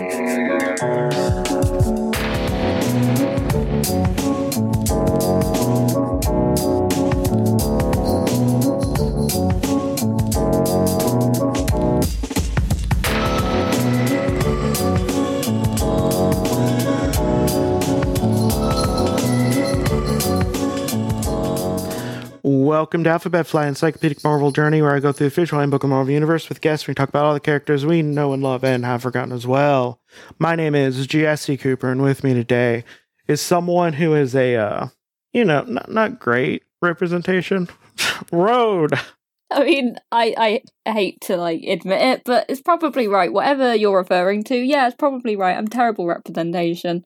Thank you. Welcome to Alphabet Flight Encyclopedic Marvel Journey, where I go through the official handbook of Marvel Universe with guests. We talk about all the characters we know and love and have forgotten as well. My name is Jesse Cooper, and with me today is someone who is a, uh, you know, not, not great representation. Road. I mean, I, I hate to like admit it, but it's probably right. Whatever you're referring to, yeah, it's probably right. I'm terrible representation.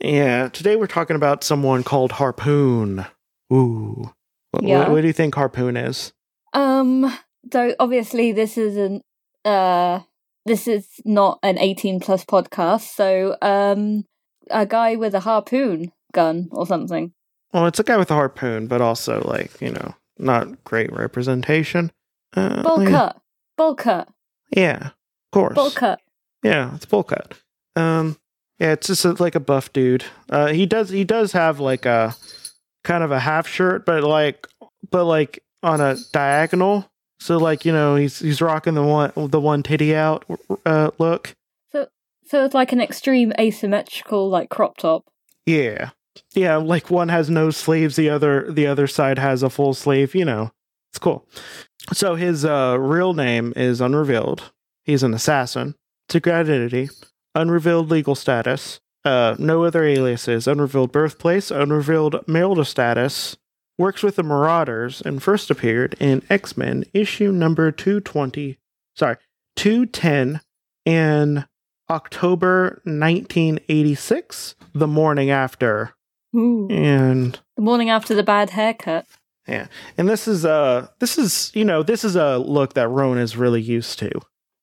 Yeah, today we're talking about someone called Harpoon. Ooh. What, Yeah. what, what do you think Harpoon is? Um, so obviously this isn't uh this is not an 18 plus podcast, so um a guy with a harpoon gun or something. Well, it's a guy with a harpoon, but also, like, you know, not great representation. Uh, Bowl yeah. cut. Bowl cut. Yeah, of course. Bowl cut. Yeah, it's bowl cut. Um, yeah, it's just a, like a buff dude. Uh, he does he does have like a kind of a half shirt, but like but like on a diagonal. So like you know he's he's rocking the one the one titty out uh, look. So so it's like an extreme asymmetrical like crop top. Yeah, yeah. Like one has no sleeves, the other the other side has a full sleeve. You know, it's cool. So his uh, real name is unrevealed. He's an assassin. Secret identity, unrevealed legal status, uh, no other aliases, unrevealed birthplace, unrevealed marital status. Works with the Marauders and first appeared in X Men issue number two twenty. Sorry, two ten in October nineteen eighty six. The morning after, Ooh. and The morning after the bad haircut. yeah, and this is uh this is you know this is a look that Rowan is really used to.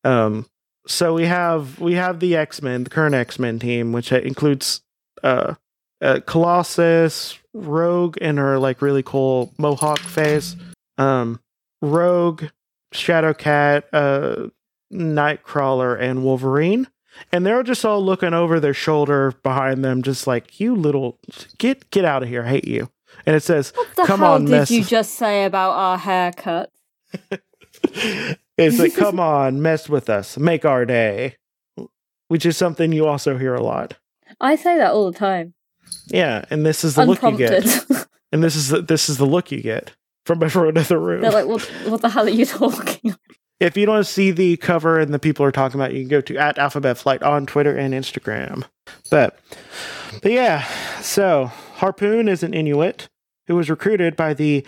Um, so we have we have the X Men, the current X Men team, which includes uh, uh Colossus, Rogue, and her like really cool Mohawk face. Um, Rogue, Shadowcat, uh, Nightcrawler, and Wolverine. And they're just all looking over their shoulder behind them, just like you little get get out of here, I hate you. And it says, What the Come hell on, did mess- you just say about our haircut? it's like, come on, mess with us, make our day, which is something you also hear a lot. I say that all the time. Yeah, and this is the look you get, and this is the, this is the look you get from everyone in the room. They're like, what, what the hell are you talking if you don't see the cover and the people are talking about, it, you can go to at Alphabet Flight on Twitter and Instagram. But, but yeah, so Harpoon is an Inuit who was recruited by the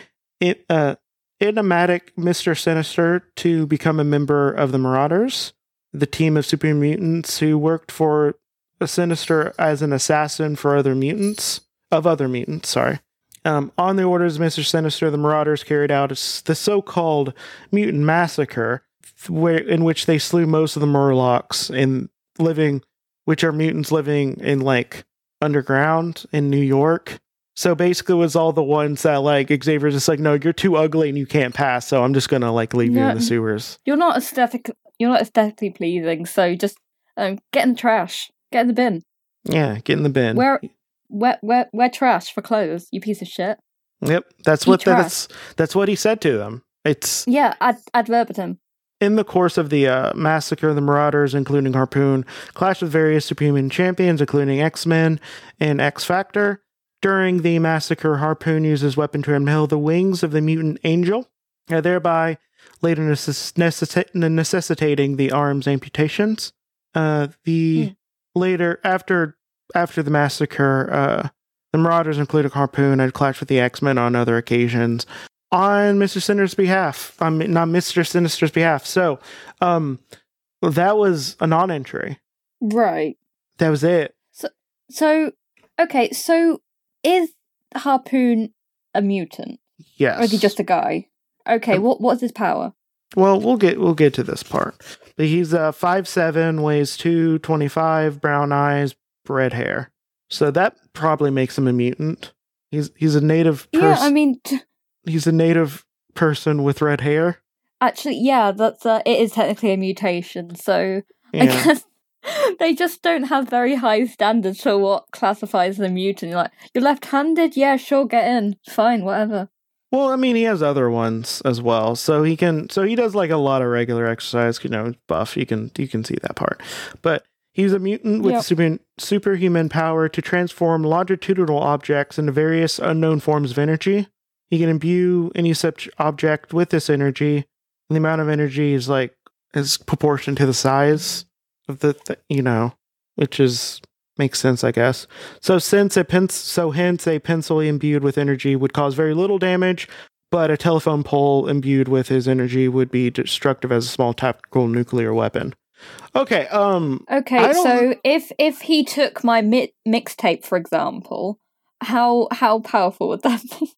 uh, enigmatic Mister Sinister to become a member of the Marauders, the team of super mutants who worked for Sinister as an assassin for other mutants of other mutants. Sorry. Um, on the orders of Mister Sinister, the Marauders carried out the so-called mutant massacre, where in which they slew most of the Morlocks in living, which are mutants living in like underground in New York. So basically, it was all the ones that like Xavier's just like, no, you're too ugly and you can't pass, so I'm just gonna like leave you in the sewers. You're not aesthetic. You're not aesthetically pleasing. So just um, get in the trash. Get in the bin. Yeah, get in the bin. Where, where, where, where trash for clothes? You piece of shit. Yep, that's Eat what trash. that's that's what he said to them. It's Yeah, ad, ad verbatim. In the course of the uh, massacre, the Marauders, including Harpoon, clashed with various superhuman champions, including X Men and X Factor. During the massacre, Harpoon uses weapon to impale the wings of the mutant angel, uh, thereby later necess- necessita- necessitating the arm's amputations. Uh, the Hmm. later after after the massacre, uh, the Marauders, including Harpoon, had clashed with the X Men on other occasions on Mr. Sinister's behalf. Um, not Mr. Sinister's behalf. So, um, that was a non-entry. Right. That was it. So, So, okay. So, is Harpoon a mutant, Yes. or is he just a guy? Okay. Um, What What's his power? Well, we'll get we'll get to this part. But he's uh five seven, weighs two twenty five, brown eyes, red hair. So that probably makes him a mutant. He's he's a native Yeah, person. I mean, t- he's a native person with red hair. actually, yeah, that's uh, it is technically a mutation. So I guess they just don't have very high standards for what classifies a mutant. You're like, you're left-handed? Yeah, sure, get in. Fine, whatever. Well, I mean, he has other ones as well, so he can. So he does like a lot of regular exercise. You know, buff. You can you can see that part, but he's a mutant with Yep. super, superhuman power to transform longitudinal objects into various unknown forms of energy. He can imbue any such object with this energy, and the amount of energy is like is proportion to the size of the, th- you know, which is makes sense, I guess. So since a pen, so hence a pencil imbued with energy would cause very little damage, but a telephone pole imbued with his energy would be destructive as a small tactical nuclear weapon. Okay, um, Okay, so if if he took my mi- mixtape, for example, how how powerful would that be?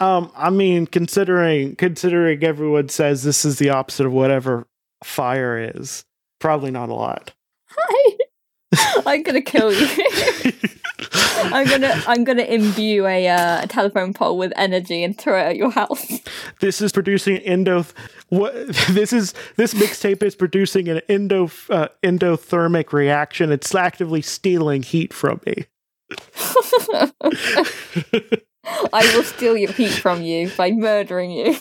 um, I mean, considering considering everyone says this is the opposite of whatever fire is, probably not a lot. Hi. I'm gonna kill you. I'm gonna I'm gonna imbue a, uh, a telephone pole with energy and throw it at your house. this is producing endo what this is this mixtape is producing an endo uh, endothermic reaction it's actively stealing heat from me I will steal your heat from you by murdering you.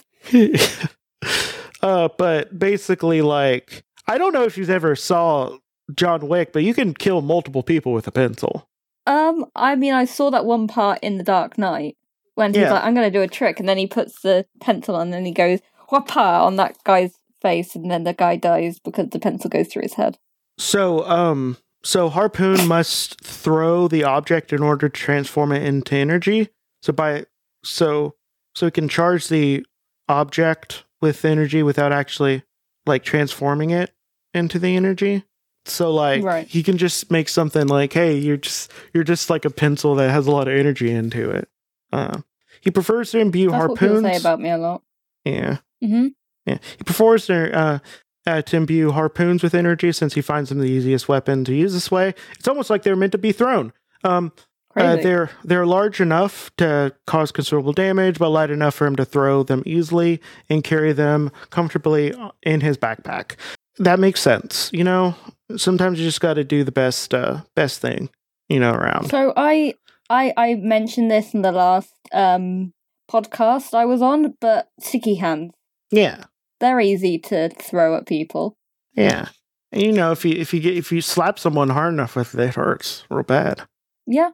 uh but basically like i don't know if you've ever saw john wick but you can kill multiple people with a pencil Um, I mean, I saw that one part in The Dark Knight when he's Yeah. like, "I'm gonna do a trick," and then he puts the pencil on, and then he goes "whapa" on that guy's face, and then the guy dies because the pencil goes through his head. so um so harpoon must throw the object in order to transform it into energy so by so so it can charge the object with energy without actually like transforming it into the energy so like Right. he can just make something like hey you're just you're just like a pencil that has a lot of energy into it uh, he prefers to imbue That's what harpoons say about me a lot. yeah hmm yeah, he prefers to, uh, uh, to imbue harpoons with energy since he finds them the easiest weapon to use this way. It's almost like they're meant to be thrown. Um, uh, they're they're large enough to cause considerable damage, but light enough for him to throw them easily and carry them comfortably in his backpack. That makes sense. You know, sometimes you just got to do the best uh, best thing, you know, around. So I I I mentioned this in the last um podcast I was on, but sticky hands. Yeah, They're easy to throw at people. yeah. And you know, if you if you get if you slap someone hard enough with it, it hurts real bad. Yeah.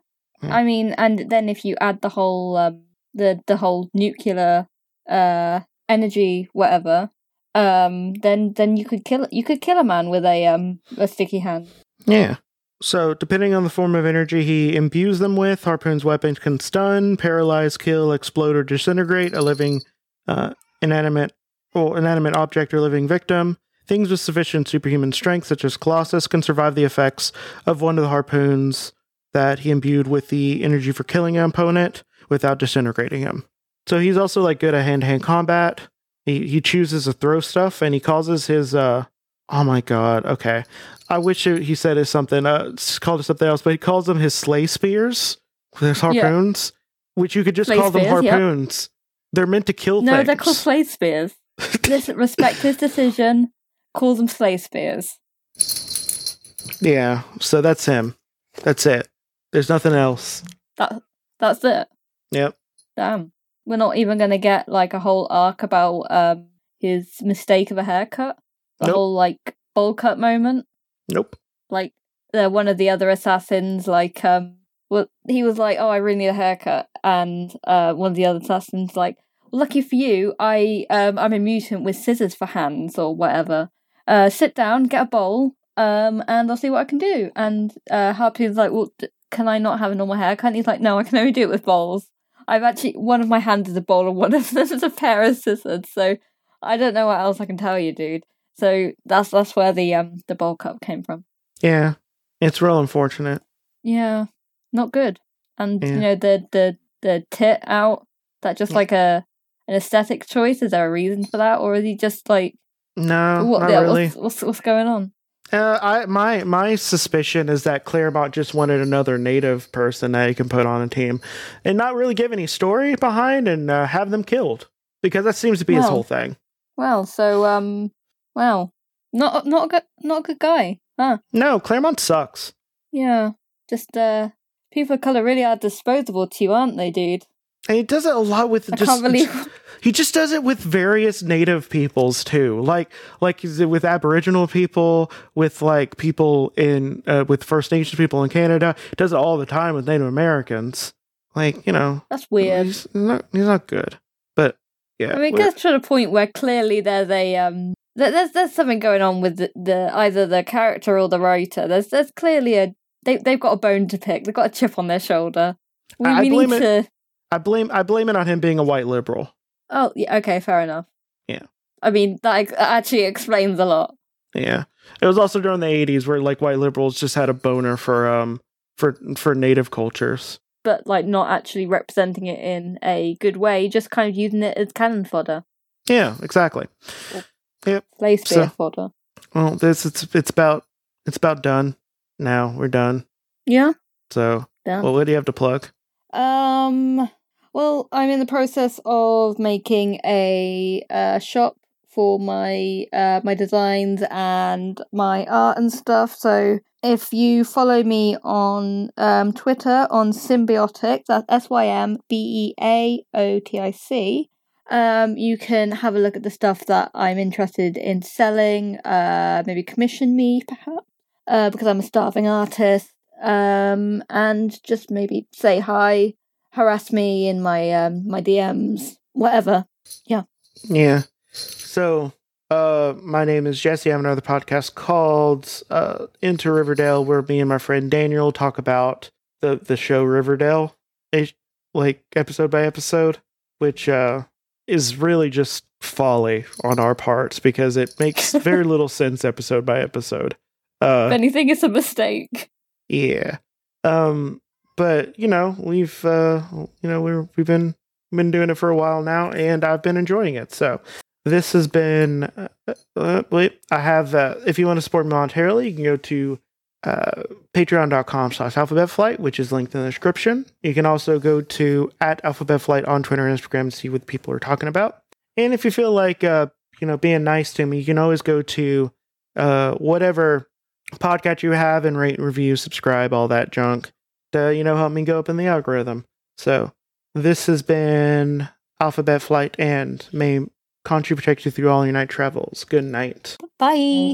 I mean, and then if you add the whole um, the the whole nuclear uh energy whatever, um, then then you could kill you could kill a man with a um a sticky hand. Yeah. So, depending on the form of energy he imbues them with, Harpoon's weapons can stun, paralyze, kill, explode, or disintegrate a living, uh, inanimate, or inanimate object or living victim. Things with sufficient superhuman strength, such as Colossus, can survive the effects of one of the harpoons that he imbued with the energy for killing an opponent without disintegrating him. So he's also like good at hand-to-hand combat. He he chooses to throw stuff, and he causes his uh. Oh my god. Okay. I wish it, he said it something. Uh, called it something else, but he calls them his slay spears. There's harpoons, which you could just Slay call them spears, yep. harpoons. They're meant to kill things. No, things. they're called slay spears. Listen, respect his decision. Call them slay spears. yeah. So that's him. That's it. There's nothing else. That that's it. Yep. Damn. We're not even gonna get like a whole arc about um his mistake of a haircut. The Nope. whole like bowl cut moment. Nope. like uh, one of the other assassins like um well he was like oh i really need a haircut and uh one of the other assassins like lucky for you i um i'm a mutant with scissors for hands or whatever uh sit down get a bowl um and i'll see what i can do and uh harpoon's like well d- can i not have a normal haircut and he's like no i can only do it with bowls i've actually one of my hands is a bowl and one of them is a pair of scissors so i don't know what else i can tell you dude so that's that's where the um the bowl cut came from Yeah. It's real unfortunate. yeah, not good. And Yeah. you know the the the tit out. That just Yeah. like a an aesthetic choice. Is there a reason for that, or is he just like No, what? not yeah, really. what's, what's what's going on? Uh, I my my suspicion is that Claremont just wanted another native person that he can put on a team, and not really give any story behind and uh, have them killed because that seems to be his whole thing. Well, so um, well, not not a good not a good guy. Huh? No, Claremont sucks. Yeah. Just uh people of colour really are disposable to you, aren't they, dude? And he does it a lot with I just can't believe he just does it with various native peoples too like like he's with aboriginal people with like people in uh, with first nations people in canada he does it all the time with native americans like you know that's weird. he's not he's not good but yeah I mean, it gets to the point where clearly there's a um, th- there's there's something going on with the, the either the character or the writer. There's there's clearly a they they've got a bone to pick. They've got a chip on their shoulder. We, I we need blame to. I blame i blame it on him being a white liberal Oh, yeah, okay, fair enough. Yeah. I mean, that ex- actually explains a lot. yeah it was also during the 80s where like white liberals just had a boner for um for for native cultures But like not actually representing it in a good way, just kind of using it as cannon fodder, yeah exactly play spear So- fodder. well this it's it's about it's about done now we're done Yeah. so Done. well what do you have to plug Um. Well, I'm in the process of making a uh, shop for my uh, my designs and my art and stuff. So if you follow me on um, Twitter on Symbeaotic, that's S Y M B E A O T I C. Um, you can have a look at the stuff that I'm interested in selling. Uh, maybe commission me, perhaps, uh, because I'm a starving artist. Um, and just maybe say hi harass me in my um my DMs, whatever. Yeah. Yeah. So, uh, my name is Jesse. I have another podcast called uh, Into Riverdale, where me and my friend Daniel talk about the the show Riverdale, like episode by episode, which uh, is really just folly on our parts because it makes very little sense episode by episode. Uh, if anything, it's a mistake. yeah. Um, but you know, we've uh, you know, we're we've been been doing it for a while now, and I've been enjoying it. So this has been. Uh, uh, wait, I have. Uh, if you want to support me monetarily, you can go to uh, patreon.com slash alphabet flight which is linked in the description you can also go to at alphabet flight on twitter and instagram to see what people are talking about and if you feel like uh, you know being nice to me you can always go to uh, whatever podcast you have and rate review subscribe all that junk to you know help me go up in the algorithm. So this has been alphabet flight and may country protect you through all your night travels. Good night. Bye.